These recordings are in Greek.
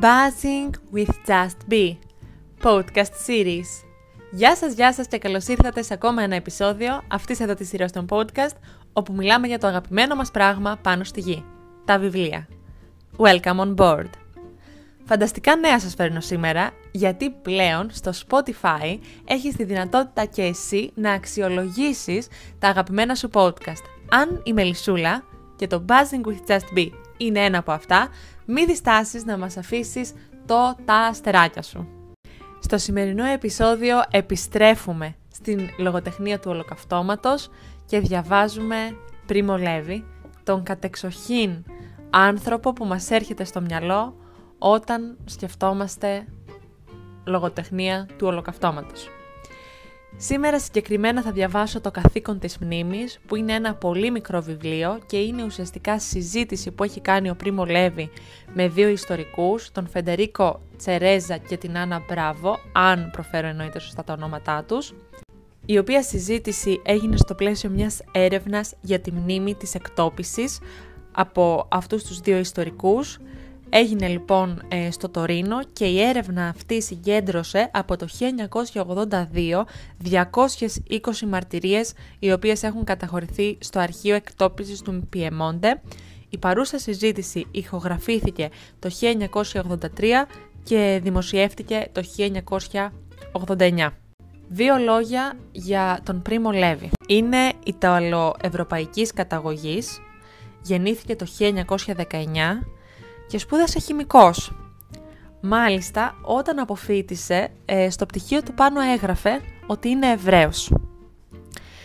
Buzzing with Just Be Podcast Series Γεια σας, γεια σας και καλώς ήρθατε σε ακόμα ένα επεισόδιο αυτής εδώ της σειράς των podcast όπου μιλάμε για το αγαπημένο μας πράγμα πάνω στη γη, τα βιβλία. Welcome on board! Φανταστικά νέα σας φέρνω σήμερα, γιατί πλέον στο Spotify έχεις τη δυνατότητα και εσύ να αξιολογήσεις τα αγαπημένα σου podcast. Αν η Μελισούλα και το Buzzing with Just Be είναι ένα από αυτά, μη διστάσεις να μας αφήσεις το τα αστεράκια σου. Στο σημερινό επεισόδιο επιστρέφουμε στην λογοτεχνία του ολοκαυτώματος και διαβάζουμε Πρίμο Λέβη, τον κατεξοχήν άνθρωπο που μας έρχεται στο μυαλό όταν σκεφτόμαστε λογοτεχνία του ολοκαυτώματος. Σήμερα συγκεκριμένα θα διαβάσω το καθήκον της μνήμης που είναι ένα πολύ μικρό βιβλίο και είναι ουσιαστικά συζήτηση που έχει κάνει ο Πρίμο Λέβη με δύο ιστορικούς, τον Φεντερίκο Τσερέζα και την Άννα Μπράβο, αν προφέρω εννοείται σωστά τα ονόματά τους, η οποία συζήτηση έγινε στο πλαίσιο μιας έρευνας για τη μνήμη της εκτόπισης από αυτούς τους δύο ιστορικούς Έγινε λοιπόν ε, στο Τωρίνο και η έρευνα αυτή συγκέντρωσε από το 1982 220 μαρτυρίες οι οποίες έχουν καταχωρηθεί στο αρχείο εκτόπισης του Πιεμόντε. Η παρούσα συζήτηση ηχογραφήθηκε το 1983 και δημοσιεύτηκε το 1989. Δύο λόγια για τον Πρίμο Λέβη. Είναι Ιταλοευρωπαϊκής καταγωγής, γεννήθηκε το 1919 και σπούδασε χημικός. Μάλιστα, όταν αποφύτησε, ε, στο πτυχίο του πάνω έγραφε ότι είναι Εβραίος.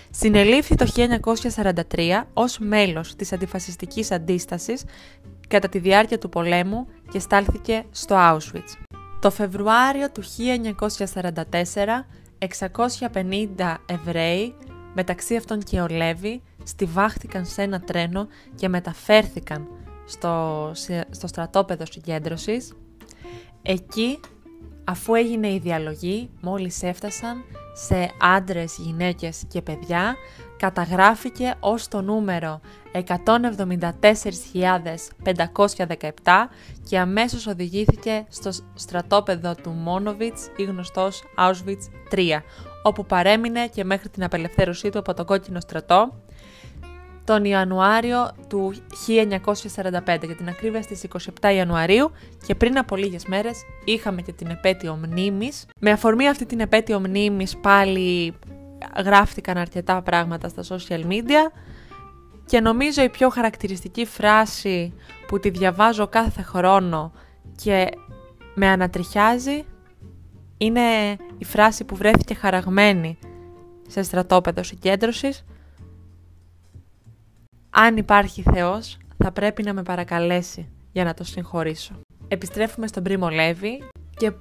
Συνελήφθη το 1943 ως μέλος της αντιφασιστικής αντίστασης κατά τη διάρκεια του πολέμου και στάλθηκε στο Auschwitz. Το Φεβρουάριο του 1944, 650 Εβραίοι, μεταξύ αυτών και ο Λέβη, στιβάχτηκαν σε ένα τρένο και μεταφέρθηκαν στο, στο στρατόπεδο συγκέντρωσης. Εκεί, αφού έγινε η διαλογή, μόλις έφτασαν σε άντρες, γυναίκες και παιδιά, καταγράφηκε ως το νούμερο 174.517 και αμέσως οδηγήθηκε στο στρατόπεδο του Μόνοβιτς ή γνωστός Auschwitz 3, όπου παρέμεινε και μέχρι την απελευθέρωσή του από το κόκκινο στρατό τον Ιανουάριο του 1945, για την ακρίβεια στις 27 Ιανουαρίου. Και πριν από λίγες μέρες είχαμε και την επέτειο μνήμης. Με αφορμή αυτή την επέτειο μνήμης πάλι γράφτηκαν αρκετά πράγματα στα social media. Και νομίζω η πιο χαρακτηριστική φράση που τη διαβάζω κάθε χρόνο και με ανατριχιάζει είναι η φράση που βρέθηκε χαραγμένη σε στρατόπεδο συγκέντρωσης αν υπάρχει Θεός, θα πρέπει να με παρακαλέσει για να το συγχωρήσω. Επιστρέφουμε στον Πρίμο Λέβη και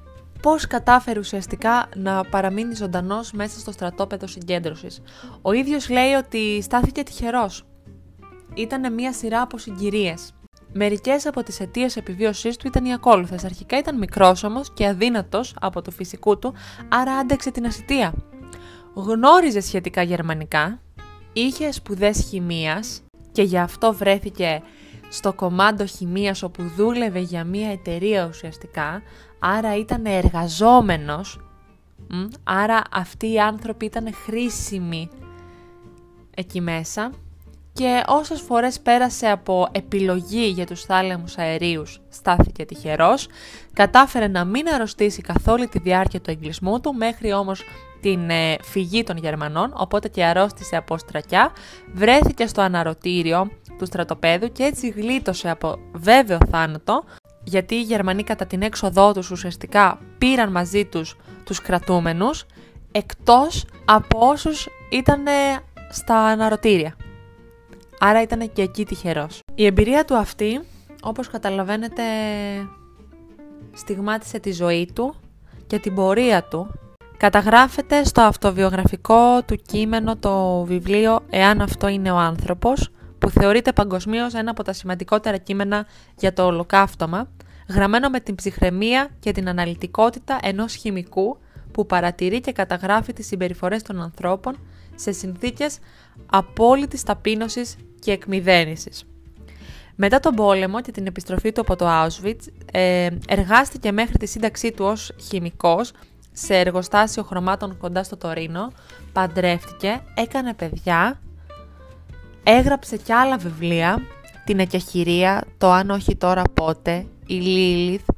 πώς κατάφερε ουσιαστικά να παραμείνει ζωντανός μέσα στο στρατόπεδο συγκέντρωσης. Ο ίδιος λέει ότι στάθηκε τυχερός. Ήτανε μία σειρά από συγκυρίες. Μερικές από τις αιτίες επιβίωσής του ήταν οι ακόλουθες. Αρχικά ήταν μικρός όμως και αδύνατος από το φυσικό του, άρα άντεξε την ασυτεία. Γνώριζε σχετικά γερμανικά, είχε σπουδές χημίας και γι' αυτό βρέθηκε στο κομμάτι χημίας όπου δούλευε για μια εταιρεία ουσιαστικά, άρα ήταν εργαζόμενος, άρα αυτοί οι άνθρωποι ήταν χρήσιμοι εκεί μέσα. Και όσες φορές πέρασε από επιλογή για τους θάλαμους αερίους στάθηκε τυχερός, κατάφερε να μην αρρωστήσει καθ' όλη τη διάρκεια του εγκλισμού του μέχρι όμως την ε, φυγή των Γερμανών, οπότε και αρρώστησε από στρακιά, βρέθηκε στο αναρωτήριο του στρατοπέδου και έτσι γλίτωσε από βέβαιο θάνατο, γιατί οι Γερμανοί κατά την έξοδό τους ουσιαστικά πήραν μαζί τους τους κρατούμενους, εκτός από όσους ήταν στα αναρωτήρια. Άρα ήταν και εκεί τυχερός. Η εμπειρία του αυτή, όπως καταλαβαίνετε, στιγμάτισε τη ζωή του και την πορεία του Καταγράφεται στο αυτοβιογραφικό του κείμενο το βιβλίο «Εάν αυτό είναι ο άνθρωπος», που θεωρείται παγκοσμίως ένα από τα σημαντικότερα κείμενα για το ολοκαύτωμα, γραμμένο με την ψυχραιμία και την αναλυτικότητα ενός χημικού που παρατηρεί και καταγράφει τις συμπεριφορές των ανθρώπων σε συνθήκες απόλυτης ταπείνωσης και εκμυδένησης. Μετά τον πόλεμο και την επιστροφή του από το Auschwitz, ε, εργάστηκε μέχρι τη σύνταξή του ως χημικός σε εργοστάσιο χρωμάτων κοντά στο Τωρίνο, παντρεύτηκε, έκανε παιδιά, έγραψε κι άλλα βιβλία, την Εκεχηρία, το «Αν όχι τώρα πότε», η Λίλιθ,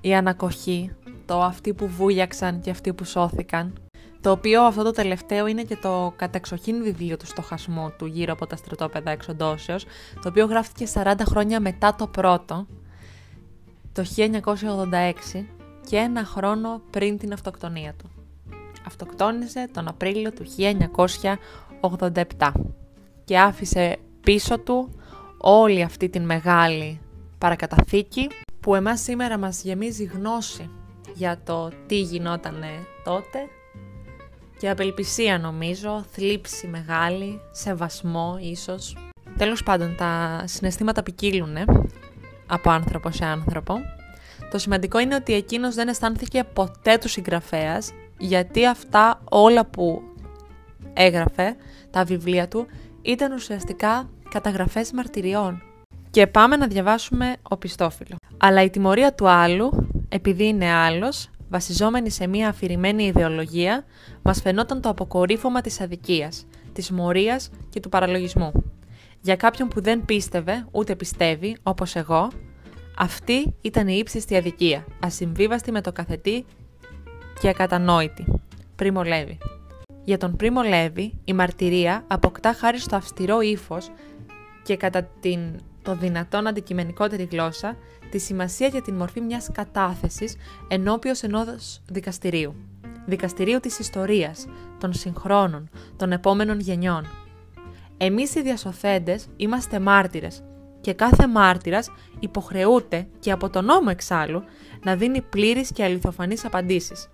η Ανακοχή, το «Αυτοί που βούλιαξαν και αυτοί που σώθηκαν», το οποίο αυτό το τελευταίο είναι και το κατεξοχήν βιβλίο του στοχασμού του γύρω από τα στρατόπεδα εξοντώσεως, το οποίο γράφτηκε 40 χρόνια μετά το πρώτο, το 1986 και ένα χρόνο πριν την αυτοκτονία του. Αυτοκτόνησε τον Απρίλιο του 1987 και άφησε πίσω του όλη αυτή την μεγάλη παρακαταθήκη που εμάς σήμερα μας γεμίζει γνώση για το τι γινότανε τότε και απελπισία νομίζω, θλίψη μεγάλη, σεβασμό ίσως. Τέλος πάντων, τα συναισθήματα ποικίλουν από άνθρωπο σε άνθρωπο. Το σημαντικό είναι ότι εκείνος δεν αισθάνθηκε ποτέ του συγγραφέας, γιατί αυτά όλα που έγραφε, τα βιβλία του, ήταν ουσιαστικά καταγραφές μαρτυριών. Και πάμε να διαβάσουμε οπισθόφυλλο. Αλλά η τιμωρία του άλλου, επειδή είναι άλλος, βασιζόμενη σε μια αφηρημένη ιδεολογία, μας φαινόταν το αποκορύφωμα της αδικίας, της μορίας και του παραλογισμού. Για κάποιον που δεν πίστευε, ούτε πιστεύει, όπως εγώ, αυτή ήταν η ύψιστη αδικία, ασυμβίβαστη με το καθετή και ακατανόητη. Πρίμο Λέβη. Για τον Πρίμο Λέβη, η μαρτυρία αποκτά χάρη στο αυστηρό ύφος και κατά την το δυνατόν αντικειμενικότερη γλώσσα τη σημασία για την μορφή μιας κατάθεσης ενώπιος ενός δικαστηρίου. Δικαστηρίου της ιστορίας, των συγχρόνων, των επόμενων γενιών. Εμείς οι διασωθέντες είμαστε μάρτυρες και κάθε μάρτυρας υποχρεούται και από τον νόμο εξάλλου να δίνει πλήρεις και αληθοφανείς απαντήσεις.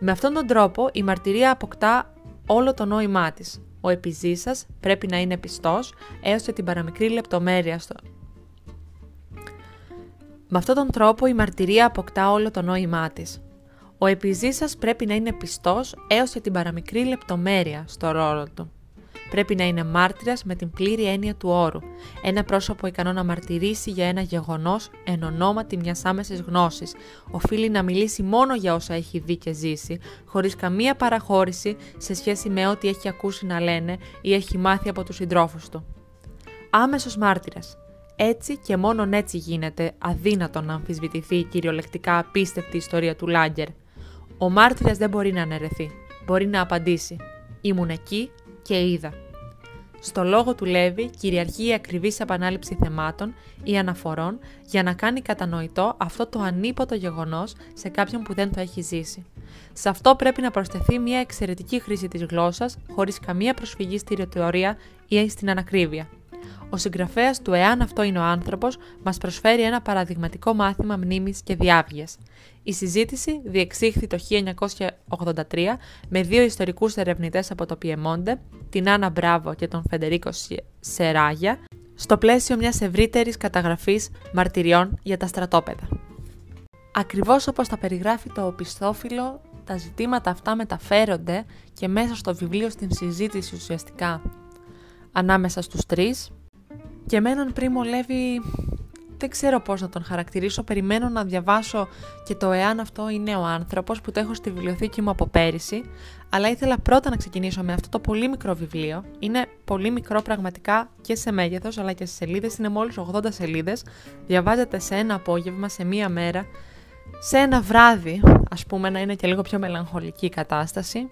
Με αυτόν τον τρόπο η μαρτυρία αποκτά όλο το νόημά της. Ο επιζήσας πρέπει να είναι πιστός έως και την παραμικρή λεπτομέρεια στο... Με αυτόν τον τρόπο η μαρτυρία αποκτά όλο το νόημά της. Ο επιζήσας πρέπει να είναι πιστός έως και την παραμικρή λεπτομέρεια στο ρόλο του πρέπει να είναι μάρτυρας με την πλήρη έννοια του όρου. Ένα πρόσωπο ικανό να μαρτυρήσει για ένα γεγονός εν ονόματι μιας άμεσης γνώσης. Οφείλει να μιλήσει μόνο για όσα έχει δει και ζήσει, χωρίς καμία παραχώρηση σε σχέση με ό,τι έχει ακούσει να λένε ή έχει μάθει από τους συντρόφους του. Άμεσος μάρτυρας. Έτσι και μόνον έτσι γίνεται αδύνατο να αμφισβητηθεί η κυριολεκτικά απίστευτη ιστορία του Λάγκερ. Ο μάρτυρας δεν μπορεί να αναιρεθεί. Μπορεί να απαντήσει. Ήμουν εκεί, και είδα. Στο λόγο του Λέβη κυριαρχεί η ακριβής επανάληψη θεμάτων ή αναφορών για να κάνει κατανοητό αυτό το ανίποτο γεγονός σε κάποιον που δεν το έχει ζήσει. Σε αυτό πρέπει να προσθεθεί μια εξαιρετική χρήση της γλώσσας χωρίς καμία προσφυγή στη ρητορία ή στην ανακρίβεια. Ο συγγραφέας του Εάν αυτό είναι ο άνθρωπος μας προσφέρει ένα παραδειγματικό μάθημα μνήμης και διάβγειας. Η συζήτηση διεξήχθη το 1983 με δύο ιστορικούς ερευνητές από το Πιεμόντε, την Άννα Μπράβο και τον Φεντερίκο Σεράγια, στο πλαίσιο μιας ευρύτερης καταγραφής μαρτυριών για τα στρατόπεδα. Ακριβώς όπως τα περιγράφει το οπισθόφυλλο, τα ζητήματα αυτά μεταφέρονται και μέσα στο βιβλίο στην συζήτηση ουσιαστικά ανάμεσα στους τρεις και με έναν πρίμο Λέβη δεν ξέρω πώς να τον χαρακτηρίσω, περιμένω να διαβάσω και το εάν αυτό είναι ο άνθρωπος που το έχω στη βιβλιοθήκη μου από πέρυσι, αλλά ήθελα πρώτα να ξεκινήσω με αυτό το πολύ μικρό βιβλίο. Είναι πολύ μικρό πραγματικά και σε μέγεθος αλλά και σε σελίδες, είναι μόλις 80 σελίδες, διαβάζεται σε ένα απόγευμα, σε μία μέρα, σε ένα βράδυ, ας πούμε να είναι και λίγο πιο μελαγχολική η κατάσταση.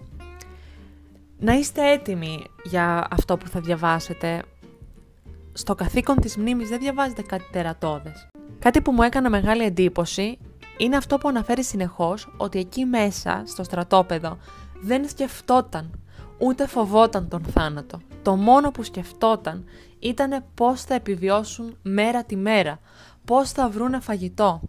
Να είστε έτοιμοι για αυτό που θα διαβάσετε, στο καθήκον της μνήμης δεν διαβάζετε κάτι τερατώδες. Κάτι που μου έκανε μεγάλη εντύπωση είναι αυτό που αναφέρει συνεχώς ότι εκεί μέσα, στο στρατόπεδο, δεν σκεφτόταν, ούτε φοβόταν τον θάνατο. Το μόνο που σκεφτόταν ήταν πώς θα επιβιώσουν μέρα τη μέρα, πώς θα βρούνε φαγητό,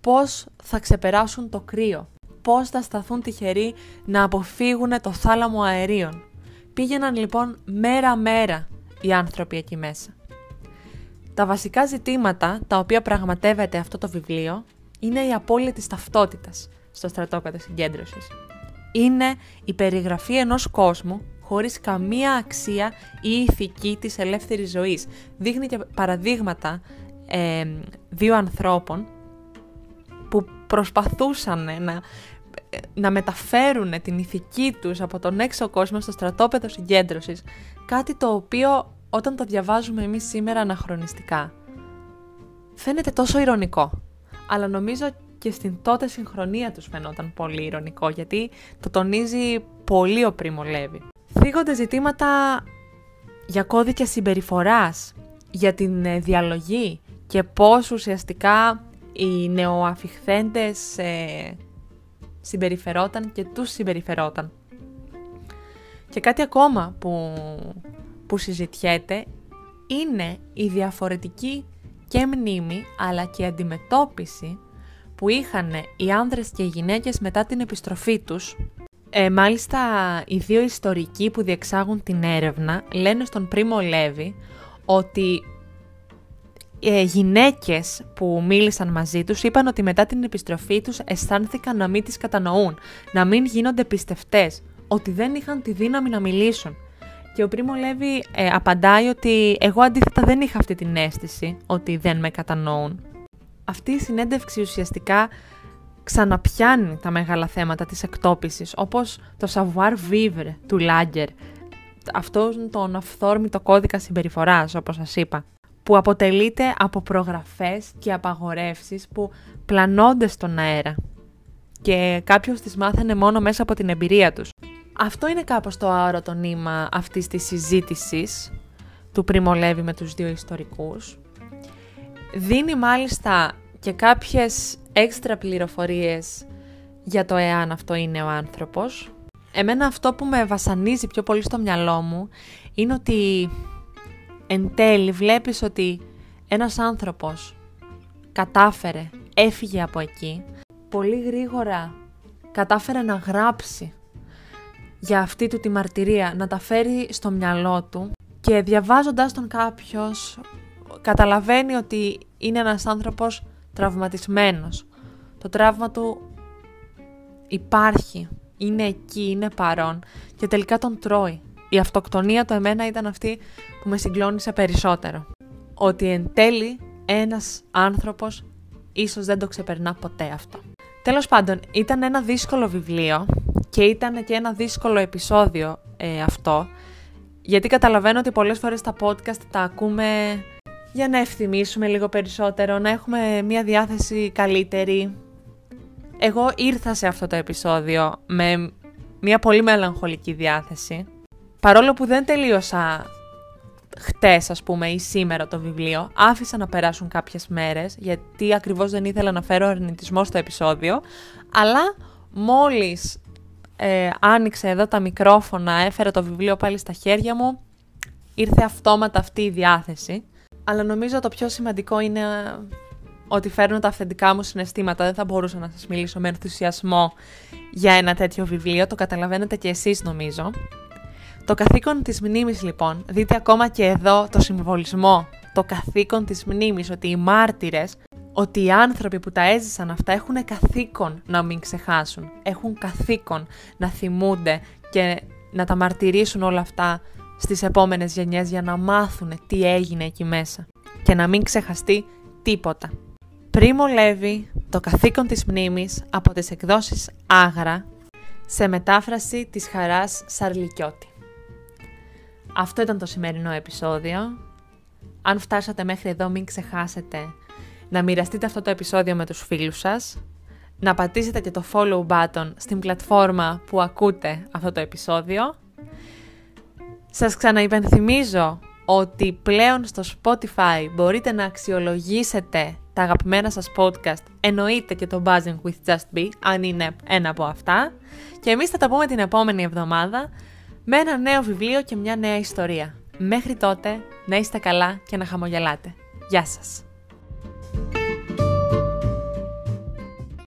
πώς θα ξεπεράσουν το κρύο, πώς θα σταθούν τυχεροί να αποφύγουν το θάλαμο αερίων. Πήγαιναν λοιπόν μέρα-μέρα οι άνθρωποι εκεί μέσα. Τα βασικά ζητήματα τα οποία πραγματεύεται αυτό το βιβλίο είναι η απώλεια της ταυτότητας στο στρατόπεδο συγκέντρωσης. Είναι η περιγραφή ενός κόσμου χωρίς καμία αξία ή ηθική της ελεύθερης ζωής. Δείχνει και παραδείγματα ε, δύο ανθρώπων που προσπαθούσαν να, να μεταφέρουν την ηθική τους από τον έξω κόσμο στο στρατόπεδο συγκέντρωσης. Κάτι το οποίο όταν το διαβάζουμε εμείς σήμερα αναχρονιστικά φαίνεται τόσο ηρωνικό. Αλλά νομίζω και στην τότε συγχρονία τους φαινόταν πολύ ηρωνικό γιατί το τονίζει πολύ ο Πρίμο Λέβη. Θίγονται ζητήματα για κώδικες συμπεριφοράς, για την ε, διαλογή και πώς ουσιαστικά οι νεοαφιχθέντες ε, συμπεριφερόταν και τους συμπεριφερόταν. Και κάτι ακόμα που, που συζητιέται είναι η διαφορετική και μνήμη αλλά και αντιμετώπιση που είχαν οι άνδρες και οι γυναίκες μετά την επιστροφή τους. Ε, μάλιστα, οι δύο ιστορικοί που διεξάγουν την έρευνα λένε στον Πρίμο Λέβη ότι ε, γυναίκες που μίλησαν μαζί τους είπαν ότι μετά την επιστροφή τους αισθάνθηκαν να μην τις κατανοούν, να μην γίνονται πιστευτές, ότι δεν είχαν τη δύναμη να μιλήσουν. Και ο Πρίμο Λέβη ε, απαντάει ότι εγώ αντίθετα δεν είχα αυτή την αίσθηση ότι δεν με κατανοούν. Αυτή η συνέντευξη ουσιαστικά ξαναπιάνει τα μεγάλα θέματα της εκτόπισης, όπως το savoir-vivre του Λάγκερ, αυτόν τον αυθόρμητο κώδικα συμπεριφοράς, όπως σας είπα, που αποτελείται από προγραφές και απαγορεύσεις που πλανώνται στον αέρα και κάποιος τις μάθαινε μόνο μέσα από την εμπειρία τους. Αυτό είναι κάπως το άρωτο νήμα αυτής της συζήτησης του Πριμολέβη με τους δύο ιστορικούς. Δίνει μάλιστα και κάποιες έξτρα πληροφορίες για το εάν αυτό είναι ο άνθρωπος. Εμένα αυτό που με βασανίζει πιο πολύ στο μυαλό μου είναι ότι εν τέλει βλέπεις ότι ένας άνθρωπος κατάφερε, έφυγε από εκεί, πολύ γρήγορα κατάφερε να γράψει για αυτή του τη μαρτυρία, να τα φέρει στο μυαλό του και διαβάζοντας τον κάποιος καταλαβαίνει ότι είναι ένας άνθρωπος τραυματισμένος. Το τραύμα του υπάρχει, είναι εκεί, είναι παρόν και τελικά τον τρώει. Η αυτοκτονία του εμένα ήταν αυτή που με συγκλώνησε περισσότερο. Ότι εν τέλει ένας άνθρωπος ίσως δεν το ξεπερνά ποτέ αυτό. Τέλος πάντων, ήταν ένα δύσκολο βιβλίο και ήταν και ένα δύσκολο επεισόδιο ε, αυτό, γιατί καταλαβαίνω ότι πολλές φορές τα podcast τα ακούμε για να ευθυμίσουμε λίγο περισσότερο, να έχουμε μια διάθεση καλύτερη. Εγώ ήρθα σε αυτό το επεισόδιο με μια πολύ μελαγχολική διάθεση. Παρόλο που δεν τελείωσα χτες ας πούμε ή σήμερα το βιβλίο, άφησα να περάσουν κάποιες μέρες γιατί ακριβώς δεν ήθελα να φέρω αρνητισμό στο επεισόδιο, αλλά μόλις ε, άνοιξε εδώ τα μικρόφωνα, έφερα το βιβλίο πάλι στα χέρια μου, ήρθε αυτόματα αυτή η διάθεση. Αλλά νομίζω το πιο σημαντικό είναι ότι φέρνω τα αυθεντικά μου συναισθήματα. Δεν θα μπορούσα να σας μιλήσω με ενθουσιασμό για ένα τέτοιο βιβλίο, το καταλαβαίνετε και εσείς νομίζω. Το καθήκον της μνήμης λοιπόν, δείτε ακόμα και εδώ το συμβολισμό, το καθήκον της μνήμης, ότι οι μάρτυρες, ότι οι άνθρωποι που τα έζησαν αυτά έχουν καθήκον να μην ξεχάσουν, έχουν καθήκον να θυμούνται και να τα μαρτυρήσουν όλα αυτά στις επόμενες γενιές για να μάθουν τι έγινε εκεί μέσα και να μην ξεχαστεί τίποτα. Πρίμο Λέβη, το καθήκον της μνήμης από τις εκδόσεις Άγρα σε μετάφραση της Χαράς Σαρλικιώτη. Αυτό ήταν το σημερινό επεισόδιο. Αν φτάσατε μέχρι εδώ μην ξεχάσετε να μοιραστείτε αυτό το επεισόδιο με τους φίλους σας, να πατήσετε και το follow button στην πλατφόρμα που ακούτε αυτό το επεισόδιο. Σας ξαναυπενθυμίζω ότι πλέον στο Spotify μπορείτε να αξιολογήσετε τα αγαπημένα σας podcast, εννοείται και το Buzzing with Just Be, αν είναι ένα από αυτά. Και εμείς θα τα πούμε την επόμενη εβδομάδα με ένα νέο βιβλίο και μια νέα ιστορία. Μέχρι τότε, να είστε καλά και να χαμογελάτε. Γεια σας!